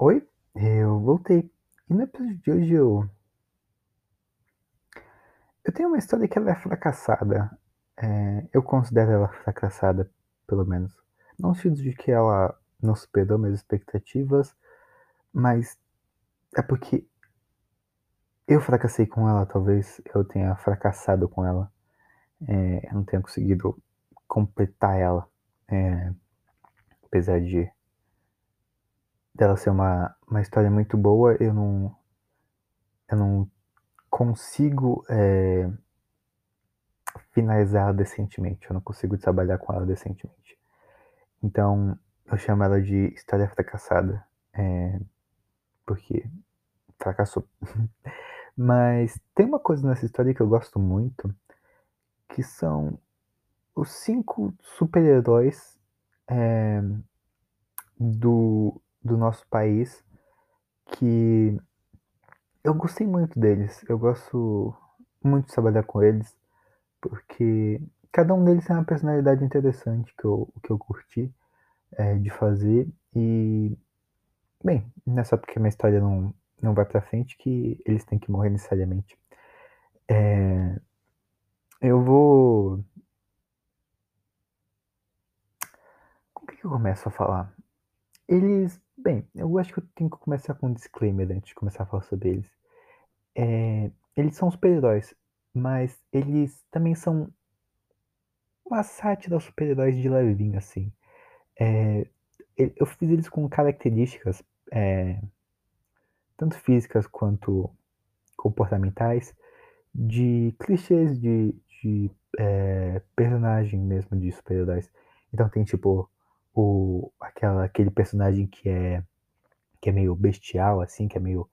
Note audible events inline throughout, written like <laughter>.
Oi, eu voltei. E no episódio de hoje eu. Eu tenho uma história que ela é fracassada. É, eu considero ela fracassada, pelo menos. Não sentido de que ela não superou minhas expectativas, mas é porque eu fracassei com ela, talvez eu tenha fracassado com ela. É, eu não tenha conseguido completar ela. É, apesar de dela ser uma, uma história muito boa, eu não, eu não consigo é, finalizar decentemente, eu não consigo trabalhar com ela decentemente. Então, eu chamo ela de história fracassada, é, porque fracassou. <laughs> Mas tem uma coisa nessa história que eu gosto muito, que são os cinco super-heróis é, do, do nosso país que eu gostei muito deles. Eu gosto muito de trabalhar com eles, porque cada um deles tem uma personalidade interessante que eu, que eu curti é, de fazer. E, bem, não é só porque a minha história não, não vai pra frente que eles têm que morrer necessariamente. É, eu vou. Como que eu começo a falar? Eles. Bem, eu acho que eu tenho que começar com um disclaimer antes de começar a falar sobre eles. É, eles são super-heróis, mas eles também são uma sátira aos super-heróis de levinho, assim. É, eu fiz eles com características, é, tanto físicas quanto comportamentais, de clichês de, de é, personagem mesmo de super-heróis. Então tem tipo o, aquela, aquele personagem que é que é meio bestial, assim, que é meio,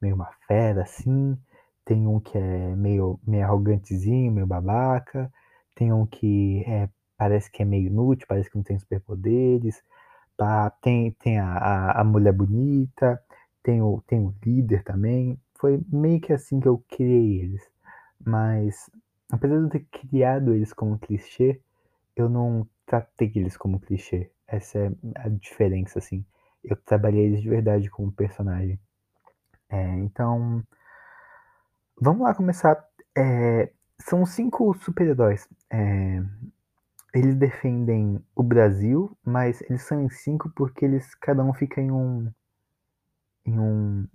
meio uma fera, assim. Tem um que é meio, meio arrogantezinho, meio babaca. Tem um que é, parece que é meio inútil, parece que não tem superpoderes. Tá? Tem, tem a, a, a mulher bonita, tem o, tem o líder também. Foi meio que assim que eu criei eles. Mas, apesar de eu ter criado eles como clichê, eu não tratei eles como clichê. Essa é a diferença, assim. Eu trabalhei eles de verdade como personagem. É, então, vamos lá começar. É, são cinco super-heróis. É, eles defendem o Brasil, mas eles são em cinco porque eles cada um fica em um em um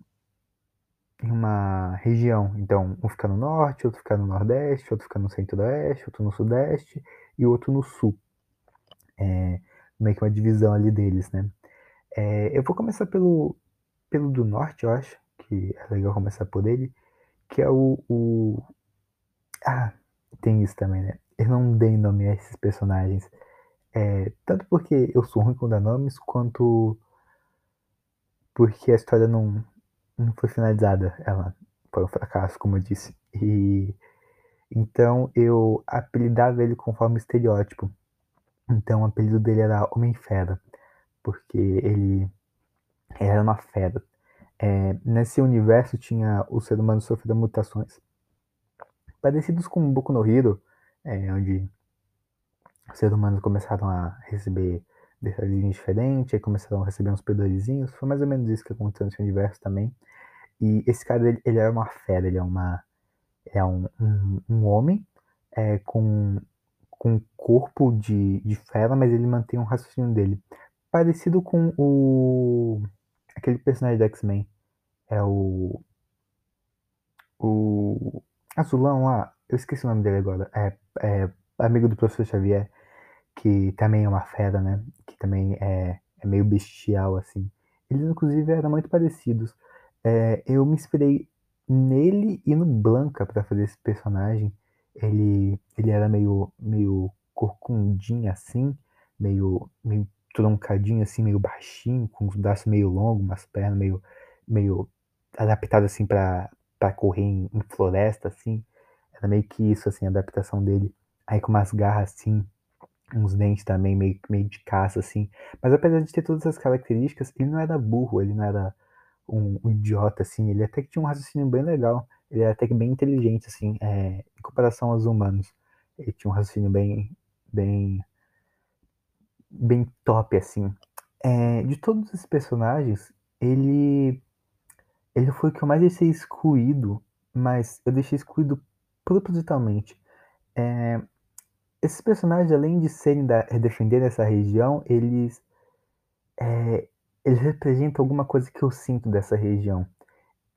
em uma região. Então, um fica no norte, outro fica no nordeste, outro fica no centro-oeste, outro no sudeste e outro no sul. É meio que uma divisão ali deles, né? É, eu vou começar pelo, pelo do norte, eu acho, que é legal começar por ele, que é o, o... Ah, tem isso também, né? Eu não dei nome a esses personagens. É, tanto porque eu sou ruim com dar nomes, quanto porque a história não, não foi finalizada. Ela foi um fracasso, como eu disse. E então eu apelidava ele conforme estereótipo. Então o apelido dele era Homem-Fera, porque ele era uma fera. É, nesse universo tinha o ser humano sofrendo mutações parecidos com Boku no Hero, é, onde os seres humanos começaram a receber detalhes diferentes, aí começaram a receber uns poderzinhos. Foi mais ou menos isso que aconteceu nesse universo também. E esse cara, ele, ele uma fera, ele é uma é um, um, um homem é, com com corpo de, de fera, mas ele mantém um raciocínio dele. Parecido com o. aquele personagem do X-Men. É o. O. Azulão lá. Eu esqueci o nome dele agora. É, é amigo do professor Xavier, que também é uma fera, né? Que também é, é meio bestial, assim. Eles, inclusive, eram muito parecidos. É, eu me inspirei nele e no Blanca para fazer esse personagem. Ele, ele era meio, meio corcundinho assim, meio, meio troncadinho assim, meio baixinho, com os braços meio longos, umas pernas meio, meio adaptadas assim para correr em, em, floresta assim. Era meio que isso assim, a adaptação dele. Aí com umas garras assim, uns dentes também meio, meio de caça assim. Mas apesar de ter todas essas características, ele não era burro, ele não era um, um idiota assim, ele até que tinha um raciocínio bem legal. Ele era até que bem inteligente assim, é, em comparação aos humanos. Ele tinha um raciocínio bem bem bem top assim. É, de todos os personagens, ele ele foi o que eu mais deixei excluído, mas eu deixei excluído propositalmente. Eh, esses personagens, além de serem da defenderem essa região, eles, eh, eles representam alguma coisa que eu sinto dessa região.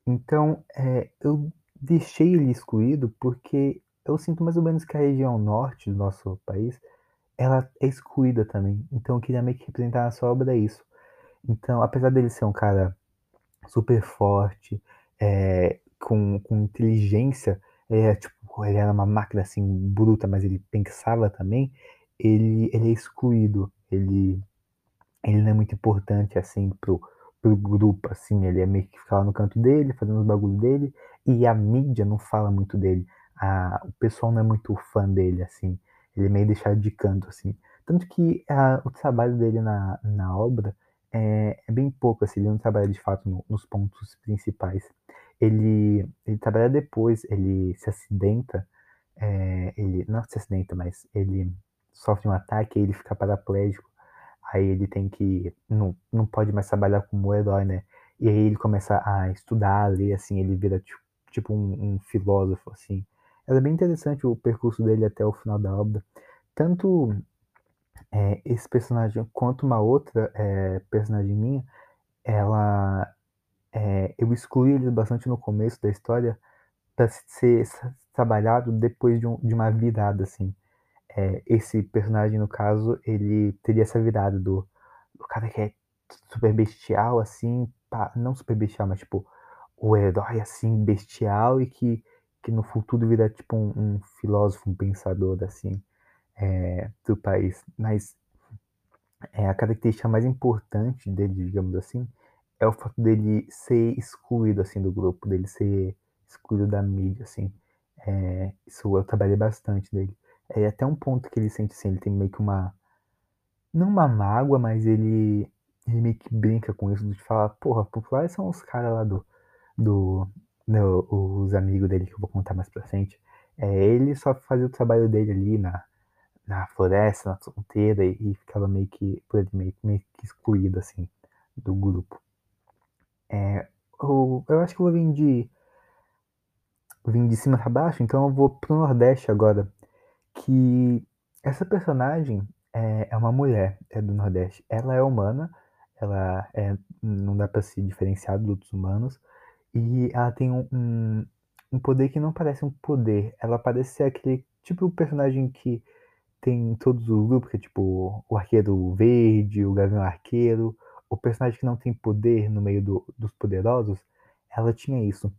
Então, eh, eu deixei ele excluído, porque eu sinto mais ou menos que a região norte do nosso país, ela é excluída também. Então eu queria meio que representar na sua obra isso. Então, apesar dele ser um cara super forte, eh, com com inteligência, eh, tipo, ele era uma máquina, assim, bruta, mas ele pensava também, ele ele é excluído. Ele ele não é muito importante, assim, para o para o grupo, assim, ele é meio que fica lá no canto dele, fazendo os bagulho dele, e a mídia não fala muito dele. A o pessoal não é muito fã dele, assim, ele é meio deixado de canto, assim. Tanto que, ah, o trabalho dele na na obra é é bem pouco, assim, ele não trabalha de fato no nos pontos principais. Ele ele trabalha depois, ele se acidenta, eh, ele não se acidenta, mas ele sofre um ataque, aí ele fica paraplégico, aí ele tem que não não pode mais trabalhar como herói, né, e aí ele começa a estudar, a ler, assim, ele vira ti tipo um um filósofo, assim. Era bem interessante o percurso dele até o final da obra. Tanto, eh, esse personagem quanto uma outra, eh, personagem minha, ela, eh, eu excluí eles bastante no começo da história, pra ser trabalhado depois de um de uma virada, assim. Eh, esse personagem, no caso, ele teria essa virada do do cara que é super bestial, assim, pá não super bestial, mas tipo, o herói, assim, bestial e que que no futuro vira tipo um um filósofo, um pensador, assim, eh, do país. Mas, eh, a característica mais importante dele, digamos assim, é o fato dele ser excluído, assim, do grupo, dele ser excluído da mídia, assim. Eh, isso eu trabalhei bastante nele. É até um ponto que ele sente, assim, ele tem meio que uma não uma mágoa, mas ele ele meio que brinca com isso, de falar: "Porra, populares são os cara lá do do no os amigo dele que eu vou contar mais pra frente". Eh, ele só fazia o trabalho dele ali na na floresta, na fronteira e e ficava meio que por ele meio meio que excluído, assim, do grupo. Eh, o eu acho que eu vou vim de vim de cima pra baixo, então eu vou para o nordeste agora, que essa personagem, eh, é uma mulher, é do nordeste. Ela é humana, ela é não dá pra se diferenciar dos outros humanos, e ela tem um um um poder que não parece um poder, ela parece ser aquele tipo personagem que tem em todos os grupos, que é tipo o Arqueiro Verde, o Gavião Arqueiro, o personagem que não tem poder no meio do dos poderosos, ela tinha isso.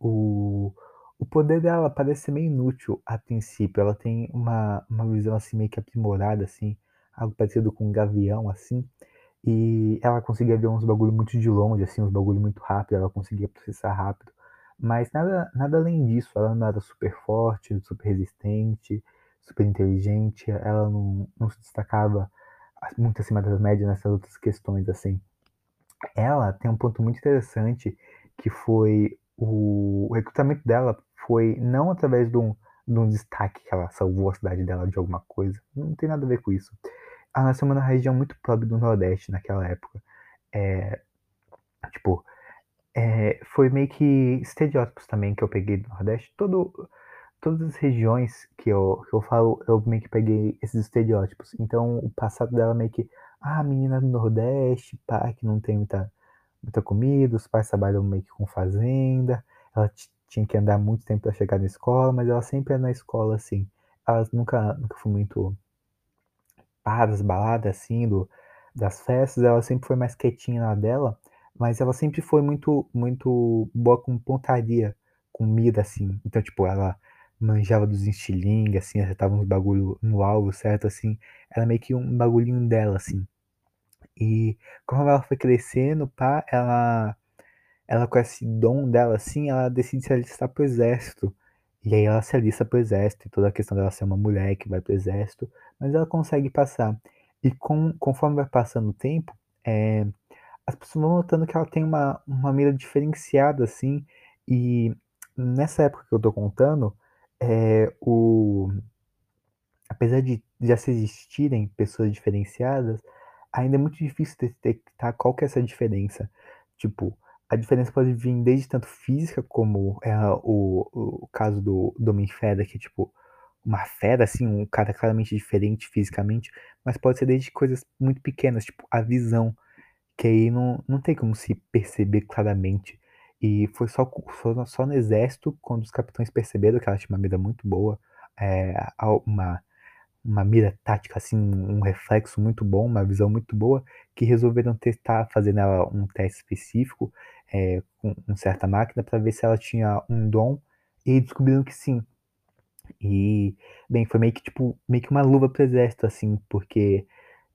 O o poder dela parece ser meio inútil a princípio, ela tem uma uma visão, assim, meio que aprimorada, assim, algo parecido com um gavião, assim, e ela conseguia ver uns bagulho muito de longe, assim, uns bagulho muito rápido, ela conseguia processar rápido, mas nada nada além disso, ela não era super forte, super resistente, super inteligente, ela não não se destacava muito acima das médias nessas outras questões, assim. Ela tem um ponto muito interessante, que foi o o recrutamento dela foi não através de um de um destaque que ela salvou a cidade dela de alguma coisa, não tem nada a ver com isso. Ela nasceu numa região muito pobre do nordeste naquela época. Eh, tipo, eh, foi meio que estereótipos também que eu peguei do nordeste, todo todas as regiões que eu que eu falo, eu meio que peguei esses estereótipos. Então o passado dela meio que: "Ah, menina do nordeste, pá, que não tem muita muita comida, os pais trabalham meio que com fazenda", ela tinha que andar muito tempo pra chegar na escola, mas ela sempre ia na escola, assim. Ela nunca nunca foi muito para das baladas, assim, do das festas, ela sempre foi mais quietinha na dela, mas ela sempre foi muito muito boa com pontaria, comida, assim. Então, tipo, ela manjava dos estilingue, assim, acertava uns bagulho no alvo certo, assim, era meio que um bagulhinho dela, assim. E conforme ela foi crescendo, pá, ela ela com esse dom dela, assim, ela decide se alistar para o exército. E aí ela se alista para o exército, e toda a questão dela ser uma mulher que vai para o exército, mas ela consegue passar. E com conforme vai passando o tempo, eh, as pessoas vão notando que ela tem uma uma mira diferenciada, assim, e nessa época que eu tô contando, eh, o apesar de já se existirem pessoas diferenciadas, ainda é muito difícil detectar qual que é essa diferença. Tipo, a diferença pode vir desde tanto física, como é o, o caso do, do Homem-Fera, que é tipo uma fera, assim, um cara claramente diferente fisicamente, mas pode ser desde coisas muito pequenas, tipo a visão, que aí não, não tem como se perceber claramente. E foi só, só, só no exército, quando os capitães perceberam que ela tinha uma mira muito boa, é, uma, uma mira tática, assim, um reflexo muito bom, uma visão muito boa, que resolveram testar, fazer nela um teste específico é, com uma certa máquina para ver se ela tinha um dom e descobriram que sim. E, bem, foi meio que tipo, meio que uma luva pro exército, assim, porque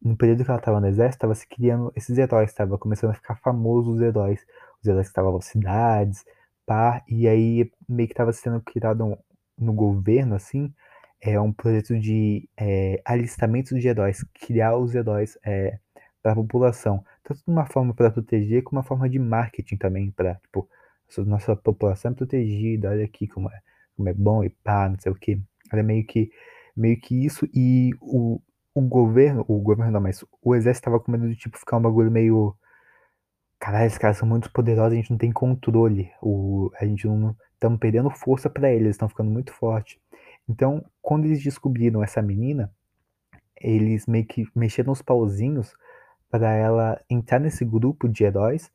no período que ela tava no exército, tava se criando esses heróis, tava começando a ficar famosos os heróis, os heróis que estavam cidades, pá, e aí meio que tava sendo criado no governo, assim, é um projeto de é, alistamento de heróis, criar os heróis é, para a população, tanto de uma forma para proteger, como uma forma de marketing também, para tipo, nossa população é protegida, olha aqui como é, como é bom e pá, não sei o que. Era meio que, meio que isso, e o, o governo, o governo não, mas o exército tava com medo de tipo ficar um bagulho meio. Caralho, esses caras são muito poderosos, a gente não tem controle. O, a gente não. Estamos perdendo força para eles, estão ficando muito fortes. Então, quando eles descobriram essa menina, eles meio que mexeram os pauzinhos para ela entrar nesse grupo de heróis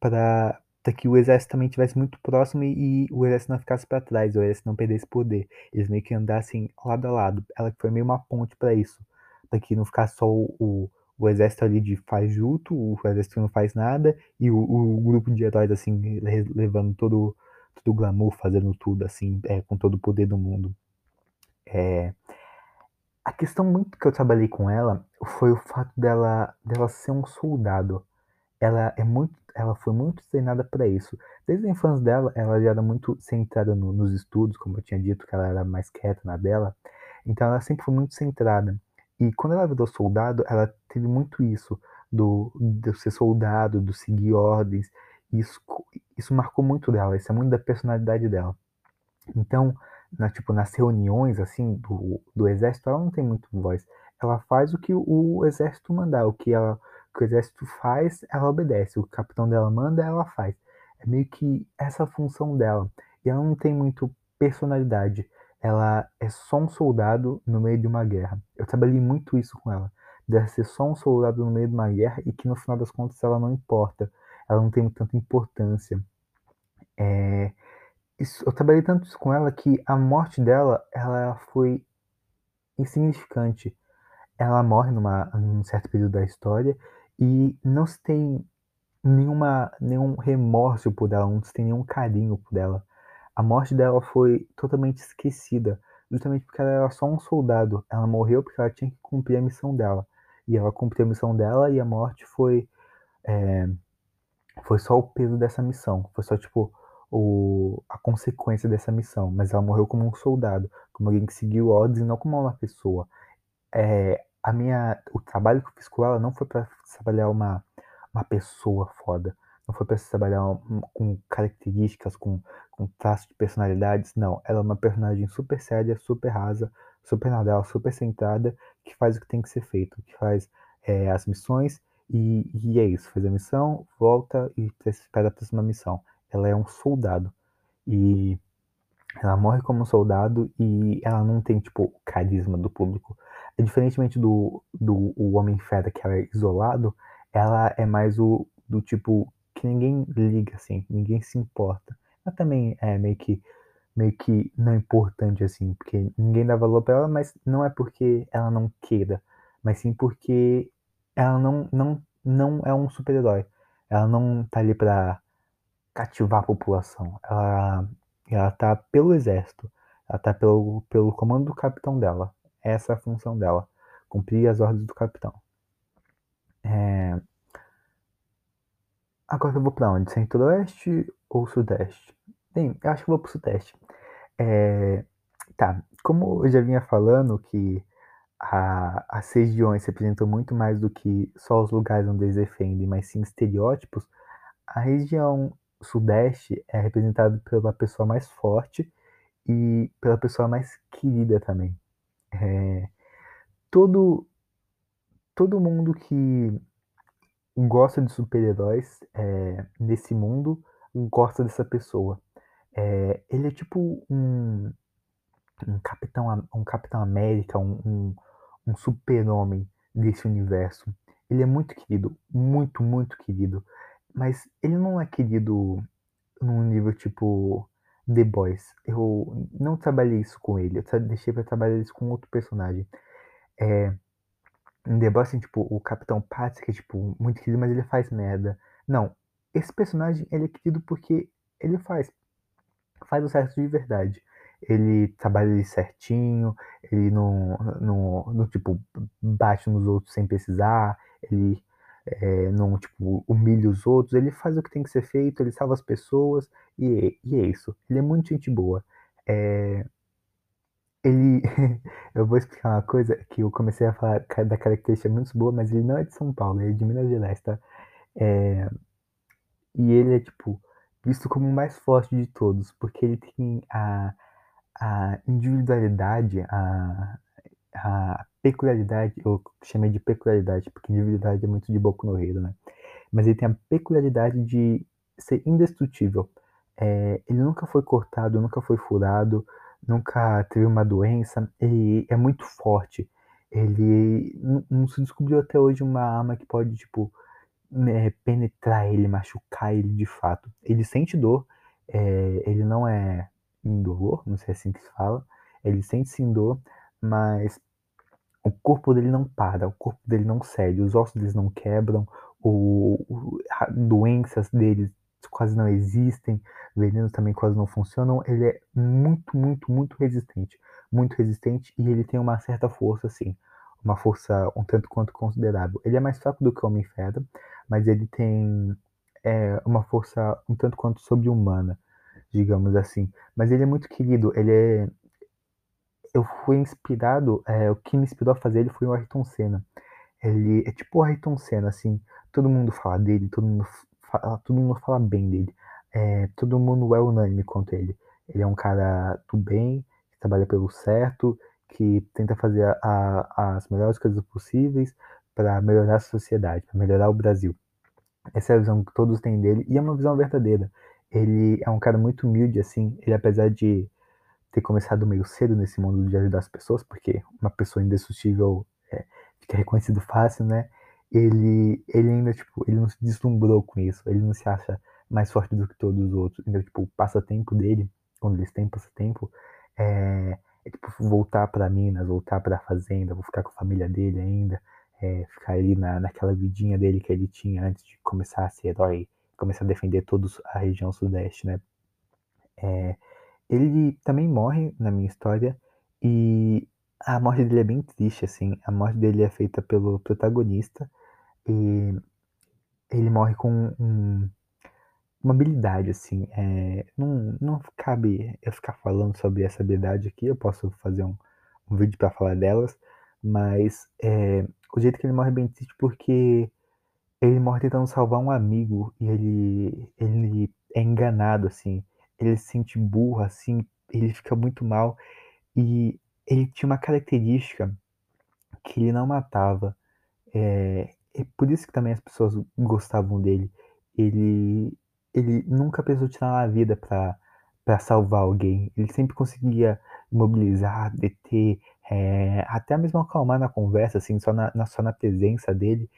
para que o exército também estivesse muito próximo e, e, o exército não ficasse para trás, o exército não perdesse poder. Eles meio que andassem lado a lado. Ela foi meio uma ponte para isso, para que não ficasse só o, o, o, exército ali de faz junto, o exército não faz nada e o, o grupo de heróis assim levando todo todo o glamour, fazendo tudo assim, é, com todo o poder do mundo. É, a questão muito que eu trabalhei com ela foi o fato dela, dela ser um soldado. Ela é muito, ela foi muito treinada para isso. Desde a infância dela, ela já era muito centrada no, nos estudos, como eu tinha dito, que ela era mais quieta na dela. Então ela sempre foi muito centrada. E quando ela virou soldado, ela teve muito isso do de ser soldado, do seguir ordens. Isso isso marcou muito dela, isso é muito da personalidade dela. Então, na, tipo, nas reuniões, assim, do, do exército, ela não tem muito voz. Ela faz o que o, o exército mandar, o que, ela, o que o exército faz, ela obedece. O capitão dela manda, ela faz. É meio que essa função dela. E ela não tem muito personalidade. Ela é só um soldado no meio de uma guerra. Eu trabalhei muito isso com ela. Deve ser só um soldado no meio de uma guerra e que no final das contas ela não importa. Ela não tem tanta importância. É, isso, eu trabalhei tanto isso com ela que a morte dela, ela foi insignificante. Ela morre numa, num certo período da história e não se tem nenhuma, nenhum remorso por ela, não se tem nenhum carinho por ela. A morte dela foi totalmente esquecida, justamente porque ela era só um soldado. Ela morreu porque ela tinha que cumprir a missão dela. E ela cumpriu a missão dela e a morte foi, é, foi só o peso dessa missão. Foi só tipo o, a consequência dessa missão, mas ela morreu como um soldado, como alguém que seguiu ordens e não como uma pessoa. É, a minha, o trabalho que eu fiz com ela não foi para trabalhar uma, uma pessoa foda, não foi para trabalhar com características, com, com traços de personalidades, não. Ela é uma personagem super séria, super rasa, super nadal, super centrada, que faz o que tem que ser feito, que faz é, as missões e, e, é isso. Fez a missão, volta e espera a próxima missão ela é um soldado. E ela morre como soldado e ela não tem, tipo, o carisma do público. É diferentemente do, do o Homem-Fera, que era isolado, ela é mais o do tipo que ninguém liga, assim, ninguém se importa. Ela também é meio que meio que não é importante, assim, porque ninguém dá valor para ela, mas não é porque ela não queira, mas sim porque ela não, não, não é um super-herói. Ela não tá ali pra cativar a população. Ela, ela tá pelo exército. Ela tá pelo, pelo comando do capitão dela. Essa é a função dela. Cumprir as ordens do capitão. É... Agora eu vou para onde? Centro-Oeste ou Sudeste? Bem, eu acho que eu vou pro Sudeste. É... Tá, como eu já vinha falando que a, as regiões representam muito mais do que só os lugares onde eles defendem, mas sim estereótipos, a região Sudeste é representado pela pessoa mais forte e pela pessoa mais querida também. É, todo, todo mundo que, gosta de super-heróis, eh, nesse mundo, gosta dessa pessoa. Eh, ele é tipo um um Capitão um Capitão América, um um um super-homem desse universo. Ele é muito querido, muito, muito querido, mas ele não é querido num nível tipo The Boys. Eu não trabalhei isso com ele, eu deixei pra trabalhar isso com outro personagem. Eh, em The Boys tem tipo o Capitão Patrick, é tipo muito querido, mas ele faz merda. Não, esse personagem ele é querido porque ele faz faz o certo de verdade. Ele trabalha ali certinho, ele não não não tipo bate nos outros sem precisar, ele, eh, não tipo humilha os outros, ele faz o que tem que ser feito, ele salva as pessoas e e é isso. Ele é muito gente boa. Eh ele <laughs> eu vou explicar uma coisa que eu comecei a falar da característica muito boa, mas ele não é de São Paulo, ele é de Minas Gerais, tá. Eh, e ele é, tipo, visto como o mais forte de todos, porque ele tem a a individualidade, a a peculiaridade, eu chamei de peculiaridade, porque individualidade é muito de Boku no Hero, né. Mas ele tem a peculiaridade de ser indestrutível. Eh, ele nunca foi cortado, nunca foi furado, nunca teve uma doença, ele é muito forte. Ele não se descobriu até hoje uma arma que pode, tipo, né, penetrar ele, machucar ele de fato. Ele sente dor, eh, ele não é indolor, não sei se é assim que se fala, ele sente sim dor, mas o corpo dele não para, o corpo dele não cede, os ossos deles não quebram, o o doenças deles quase não existem, venenos também quase não funcionam, ele é muito, muito, muito resistente, muito resistente e ele tem uma certa força sim, uma força um tanto quanto considerável. Ele é mais fraco do que o Homem-Ferro, mas ele tem, eh, uma força um tanto quanto sobre-humana, digamos assim. Mas ele é muito querido, ele é eu fui inspirado, eh, o que me inspirou a fazer ele foi o Ayrton Senna. Ele é tipo o Ayrton Senna, assim, todo mundo fala dele, todo mundo fala todo mundo fala bem dele. Eh, todo mundo é unânime quanto ele. Ele é um cara do bem, que trabalha pelo certo, que tenta fazer a a as melhores coisas possíveis pra melhorar a sociedade, pra melhorar o Brasil. Essa é a visão que todos têm dele e é uma visão verdadeira. Ele é um cara muito humilde, assim, ele apesar de ter começado meio cedo nesse mundo de ajudar as pessoas, porque uma pessoa indestrutível, eh, fica reconhecido fácil, né, ele ele ainda, tipo, ele não se deslumbrou com isso, ele não se acha mais forte do que todos os outros, então, tipo, o passatempo dele, quando eles têm passatempo, eh, é tipo voltar pra Minas, voltar pra fazenda, vou ficar com a família dele ainda, eh, ficar ali na naquela vidinha dele que ele tinha antes de começar a ser herói, começar a defender todos a região sudeste, né. Eh, ele também morre na minha história, e a morte dele é bem triste, assim, a morte dele é feita pelo protagonista, e ele morre com um uma habilidade, assim, eh, não não cabe eu ficar falando sobre essa habilidade aqui, eu posso fazer um um vídeo pra falar delas, mas, eh, o jeito que ele morre é bem triste, porque ele morre tentando salvar um amigo e ele ele é enganado, assim, ele se sente burro, assim, ele fica muito mal, e ele tinha uma característica que ele não matava, eh, e por isso que também as pessoas gostavam dele. Ele ele nunca precisou tirar uma vida pra pra salvar alguém, ele sempre conseguia imobilizar, deter, eh, até mesmo acalmar na conversa, assim, só na na só na presença dele,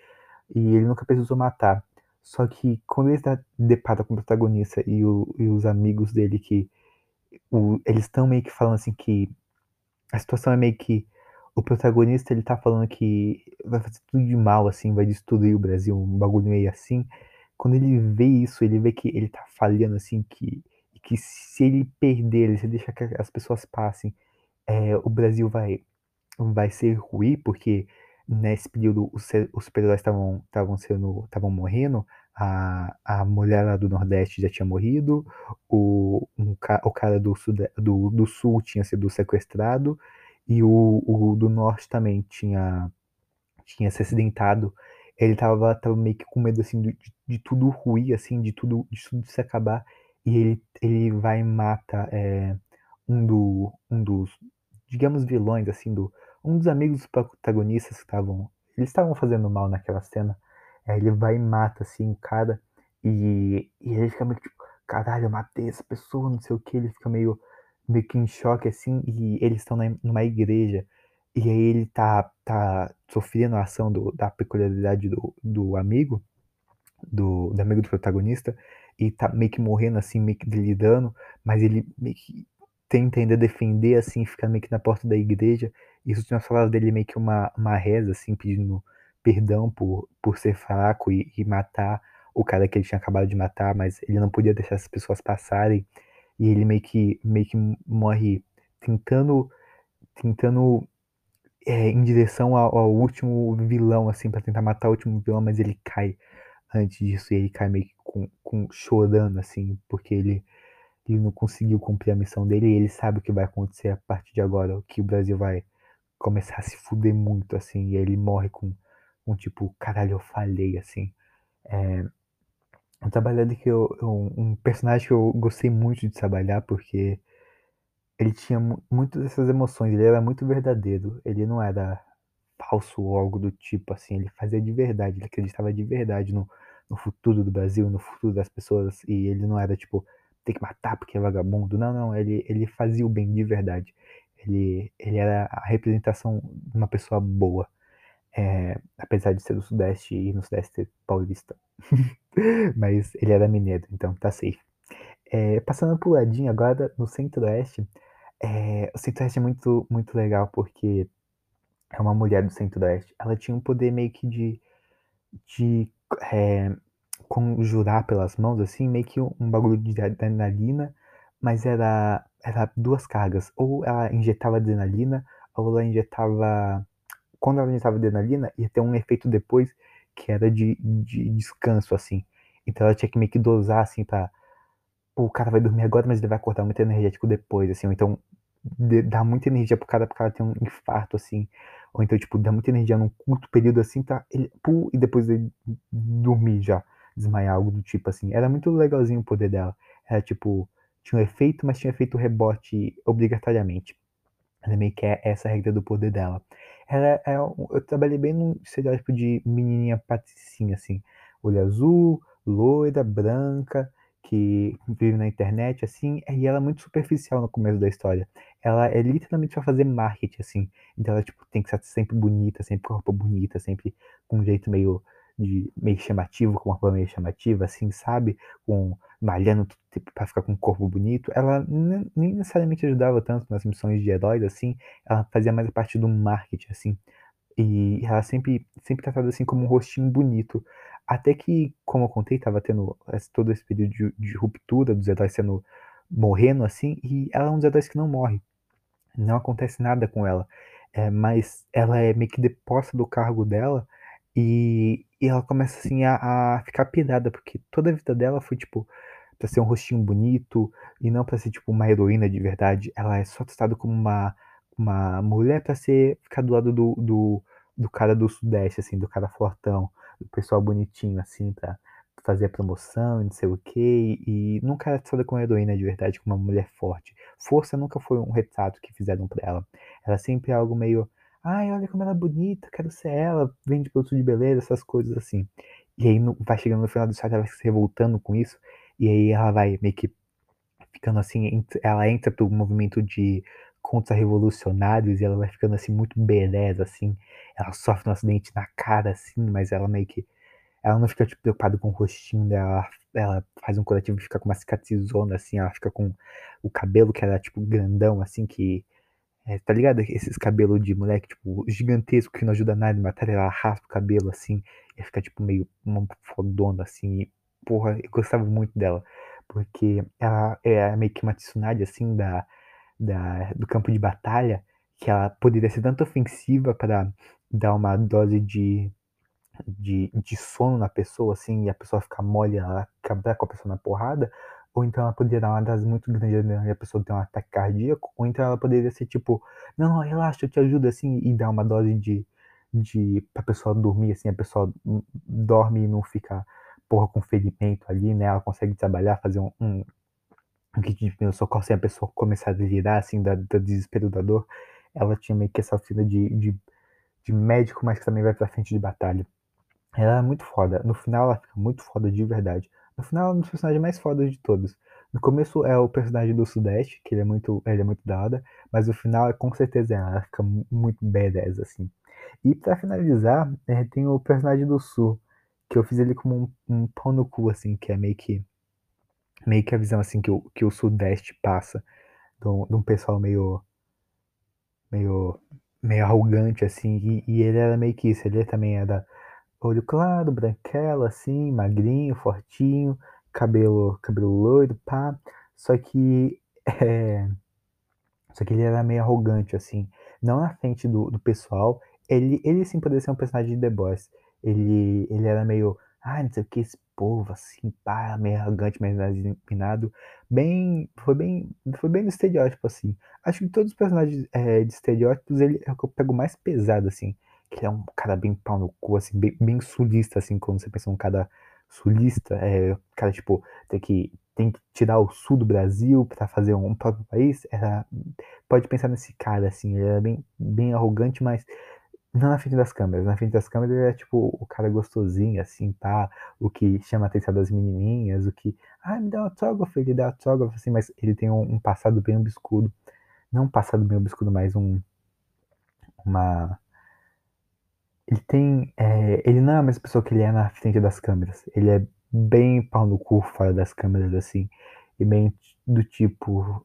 e ele nunca precisou matar. Só que quando ele tá depara com o protagonista e o e os amigos dele que o eles estão meio que falando, assim, que a situação é meio que o protagonista ele tá falando que vai fazer tudo de mal, assim, vai destruir o Brasil, um bagulho meio assim. Quando ele vê isso, ele vê que ele tá falhando, assim, que que se ele perder, se ele deixar que as pessoas passem, eh, o Brasil vai vai se ruir, porque nesse período os os super-heróis estavam sendo estavam morrendo, a a mulher lá do nordeste já tinha morrido, o um o cara do sude do do sul tinha sido sequestrado, e o o do norte também tinha tinha se acidentado. Ele estava estava meio que com medo, assim, de de tudo ruir, assim, de tudo de tudo se acabar, e ele ele vai e mata, eh, um do um dos, digamos, vilões, assim, do um dos amigos dos protagonistas que estavam eles estavam fazendo mal naquela cena, Aí ele vai e mata, assim, o cara, e, e ele fica meio tipo, caralho, eu matei essa pessoa, não sei o que, ele fica meio, meio que em choque, assim, e eles estão numa igreja, e aí ele tá, tá sofrendo a ação do, da peculiaridade do, do amigo, do, do amigo do protagonista, e tá meio que morrendo, assim, meio que delirando, mas ele meio que tenta ainda defender, assim, fica meio que na porta da igreja, isso tinha falado dele meio que uma, uma reza, assim, pedindo perdão por, por ser fraco e, e matar o cara que ele tinha acabado de matar, mas ele não podia deixar essas pessoas passarem, e ele meio que, meio que morre tentando, tentando é, em direção ao, ao, último vilão, assim, para tentar matar o último vilão, mas ele cai antes disso, e ele cai meio que com, com, chorando, assim, porque ele, ele não conseguiu cumprir a missão dele, e ele sabe o que vai acontecer a partir de agora, que o Brasil vai começar a se fuder muito, assim, e aí ele morre com um tipo, caralho, eu falhei, assim. É, um que eu, eu, um personagem que eu gostei muito de trabalhar porque ele tinha muitas dessas emoções, ele era muito verdadeiro, ele não era falso ou algo do tipo assim, ele fazia de verdade, ele acreditava de verdade no, no futuro do Brasil, no futuro das pessoas, e ele não era tipo, tem que matar porque é vagabundo, não, não, ele, ele fazia o bem de verdade, ele, ele era a representação de uma pessoa boa, é, apesar de ser do Sudeste e no Sudeste ser paulista, <laughs> mas ele era mineiro, então tá safe. É, passando pro ladinho agora, no Centro-Oeste, é, o Centro-Oeste é muito, muito legal porque é uma mulher do Centro-Oeste. Ela tinha um poder meio que de, de conjurar pelas mãos, assim, meio que um bagulho de adrenalina, mas era, era duas cargas. Ou ela injetava adrenalina, ou ela injetava. Quando ela injetava adrenalina, ia ter um efeito depois que era de, de descanso, assim. Então ela tinha que meio que dosar, assim, pra o cara vai dormir agora, mas ele vai acordar muito energético depois, assim, ou então dá muita energia pro cara, pro cara ter um infarto, assim, ou então, tipo, dá muita energia num curto período, assim, tá, ele, pum, e depois ele dormir já, desmaiar, algo do tipo, assim, era muito legalzinho o poder dela, era, tipo, tinha um efeito, mas tinha efeito rebote obrigatoriamente, era meio que é essa regra do poder dela. Ela, é, eu trabalhei bem num estereótipo de menininha patricinha, assim, olho azul, loira, branca, que vive na internet, assim, e ela é muito superficial no começo da história. Ela é literalmente pra fazer marketing, assim. Então ela, tipo, tem que ser sempre bonita, sempre com roupa bonita, sempre com um jeito meio, de, meio chamativo, com uma roupa meio chamativa, assim, sabe? Com, malhando pra ficar com um corpo bonito. Ela nem necessariamente ajudava tanto nas missões de heróis, assim. Ela fazia mais a parte do marketing, assim. E ela sempre, sempre tratada assim como um rostinho bonito. Até que, como eu contei, tava tendo todo esse período de, de ruptura dos heróis sendo morrendo assim, e ela é um dos heróis que não morre. Não acontece nada com ela. É, mas ela é meio que deposta do cargo dela e, e ela começa assim a, a, ficar pirada, porque toda a vida dela foi tipo pra ser um rostinho bonito e não pra ser tipo uma heroína de verdade. Ela é só testada como uma, uma mulher pra ser ficar do lado do, do, do cara do sudeste, assim, do cara fortão do pessoal bonitinho, assim, pra fazer a promoção e não sei o que, e nunca era tratada como heroína de verdade, como uma mulher forte. Força nunca foi um retrato que fizeram pra ela. Era sempre algo meio, ai, olha como ela é bonita, quero ser ela, vende produto de beleza, essas coisas assim. E aí no, vai chegando no final do história, ela vai se revoltando com isso, e aí ela vai meio que ficando assim, ela entra pro movimento de contra-revolucionários e ela vai ficando assim muito beleza, assim. Ela sofre um acidente na cara, assim, mas ela meio que. Ela não fica tipo, preocupada com o rostinho dela, ela faz um coletivo e fica com uma cicatrizona, assim, ela fica com o cabelo que era tipo grandão, assim, que. É, tá ligado? Esses cabelos de moleque, tipo, gigantesco que não ajuda nada em matar, ela raspa o cabelo assim, e fica tipo meio uma fodona assim, e, porra, eu gostava muito dela, porque ela é meio que uma tsunade assim da da, do campo de batalha, que ela poderia ser tanto ofensiva para dar uma dose de, de, de sono na pessoa, assim, e a pessoa ficar mole, ela acabar com a pessoa na porrada, ou então ela poderia dar uma das muito grandes e a pessoa ter um ataque cardíaco, ou então ela poderia ser tipo, não, relaxa, eu te ajudo, assim, e dar uma dose de, de pra pessoa dormir, assim, a pessoa dorme e não fica, porra, com ferimento ali, né, ela consegue trabalhar, fazer um, um que tipo, meu socorro sem a pessoa começar a delirar, assim, da, da desespero da dor, ela tinha meio que essa oficina de, de, de médico, mas que também vai pra frente de batalha. Ela é muito foda. No final ela fica muito foda de verdade. No final é um dos personagens mais fodas de todos. No começo é o personagem do Sudeste, que ele é muito, ele é muito da hora, mas no final é com certeza ela, ela fica muito badass, assim. E pra finalizar, é, tem o personagem do Sul, que eu fiz ele como um, um no cu, assim, que é meio que meio que a visão assim que o, que o Sudeste passa, de um, pessoal meio meio meio arrogante assim, e, e ele era meio que isso, ele também era olho claro, branquelo assim, magrinho, fortinho, cabelo cabelo loiro, pá. Só que é, <laughs> só que ele era meio arrogante assim, não na frente do, do pessoal, ele ele sim poderia ser um personagem de The Boys. Ele ele era meio ah, não sei o que, esse povo assim, pá, meio arrogante, meio empinado. Bem, foi bem, foi bem no estereótipo, assim. Acho que todos os personagens é, de estereótipos, ele é o que eu pego mais pesado, assim. Que ele é um cara bem pau no cu, assim, bem, bem sulista, assim, quando você pensa um cara sulista, é, cara, tipo, tem que, tem que tirar o sul do Brasil para fazer um próprio país, era, pode pensar nesse cara, assim, ele era bem, bem arrogante, mas não na frente das câmeras. Na frente das câmeras ele é tipo o cara gostosinho, assim, tá? O que chama a atenção das menininhas, o que. Ah, me dá um autógrafo, ele dá autógrafo, assim, mas ele tem um, um passado bem obscuro. Não um passado bem obscuro, mas um. Uma. Ele tem. É, ele não é a mesma pessoa que ele é na frente das câmeras. Ele é bem pau no cu fora das câmeras, assim. E bem do tipo.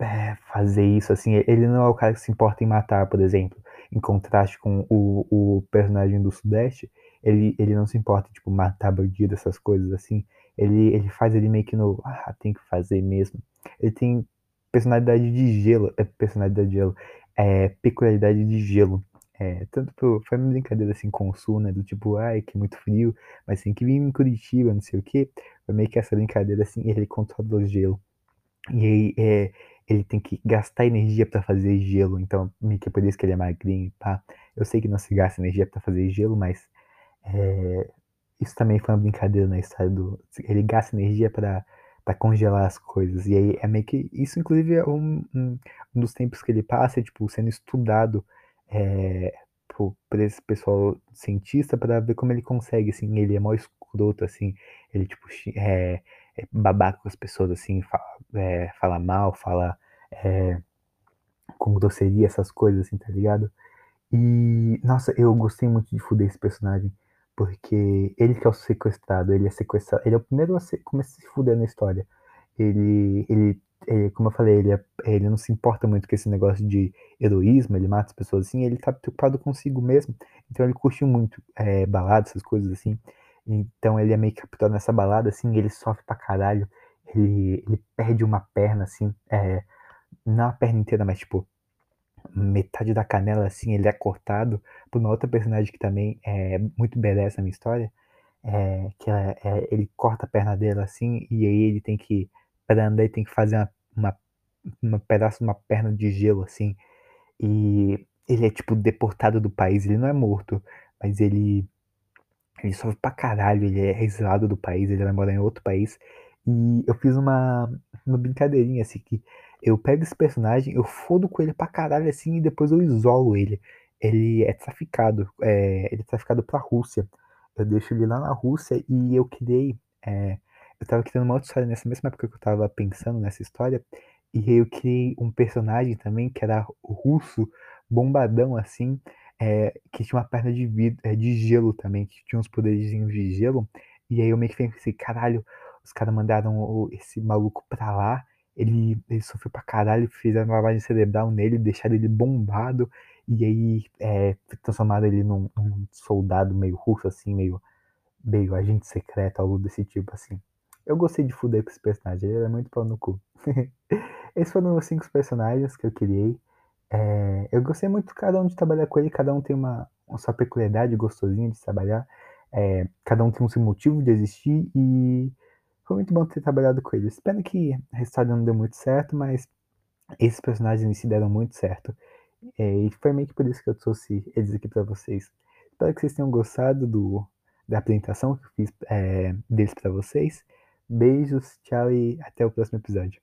É, fazer isso, assim, ele não é o cara que se importa em matar, por exemplo, em contraste com o, o personagem do Sudeste, ele, ele não se importa, tipo, matar bandido, essas coisas, assim, ele, ele faz ele meio que no, ah, tem que fazer mesmo. Ele tem personalidade de gelo, é personalidade de gelo, é peculiaridade de gelo. É, tanto pro, foi uma brincadeira assim com o Sul, né? Do tipo, ai, que é muito frio, mas tem que vir em Curitiba, não sei o que. Foi meio que essa brincadeira assim, ele controla o gelo. E aí, é, ele tem que gastar energia para fazer gelo, então meio que é por isso que ele é magrinho, pá. Eu sei que não se gasta energia para fazer gelo, mas é, isso também foi uma brincadeira na história do. Ele gasta energia para congelar as coisas. E aí é meio que. Isso, inclusive, é um, um, um dos tempos que ele passa, tipo, sendo estudado é, por esse pessoal cientista para ver como ele consegue, assim. Ele é mó escroto, assim. Ele, tipo, é, é babaca com as pessoas, assim, fala, é, fala mal, fala é, com grosseria, essas coisas, assim, tá ligado? E, nossa, eu gostei muito de fuder esse personagem, porque ele que é o sequestrado, ele é sequestrado, ele é o primeiro a, se, começa a se fuder na história. Ele, ele como eu falei, ele, é, ele não se importa muito com esse negócio de heroísmo, ele mata as pessoas assim, ele tá preocupado consigo mesmo, então ele curtiu muito é, baladas, essas coisas assim. Então ele é meio capturado nessa balada, assim, ele sofre pra caralho. Ele, ele perde uma perna, assim, é, não a perna inteira, mas tipo, metade da canela, assim, ele é cortado por uma outra personagem que também é muito badass na minha história. É, que ela, é, ele corta a perna dela assim, e aí ele tem que, pra andar, ele tem que fazer uma, uma, uma pedaço de uma perna de gelo, assim. E ele é, tipo, deportado do país. Ele não é morto, mas ele ele sofre pra caralho, ele é exilado do país, ele vai morar em outro país. E eu fiz uma, uma brincadeirinha assim que eu pego esse personagem, eu fodo com ele pra caralho assim e depois eu isolo ele. Ele é traficado, é, ele é traficado pra Rússia. Eu deixo ele lá na Rússia e eu criei. É, eu tava criando uma outra história nessa mesma época que eu tava pensando nessa história. E eu criei um personagem também que era russo, bombadão assim é, que tinha uma perna de vidro, é, de gelo também, que tinha uns poderes de gelo. E aí eu meio que pensei, caralho, os caras mandaram esse maluco pra lá, ele, ele sofreu pra caralho, fizeram lavagem cerebral nele, deixaram ele bombado, e aí é, transformaram ele num, num, soldado meio russo, assim, meio, meio agente secreto, algo desse tipo, assim. Eu gostei de fuder com esse personagem, ele é muito pau no cu. <laughs> Esses foram os cinco personagens que eu criei. É, eu gostei muito de cada um de trabalhar com ele, cada um tem uma, uma sua peculiaridade gostosinha de trabalhar, é, cada um tem um seu motivo de existir e foi muito bom ter trabalhado com eles. Pena que a história não deu muito certo, mas esses personagens si deram muito certo. É, e foi meio que por isso que eu trouxe eles aqui para vocês. Espero que vocês tenham gostado do, da apresentação que eu fiz é, deles para vocês. Beijos, tchau e até o próximo episódio.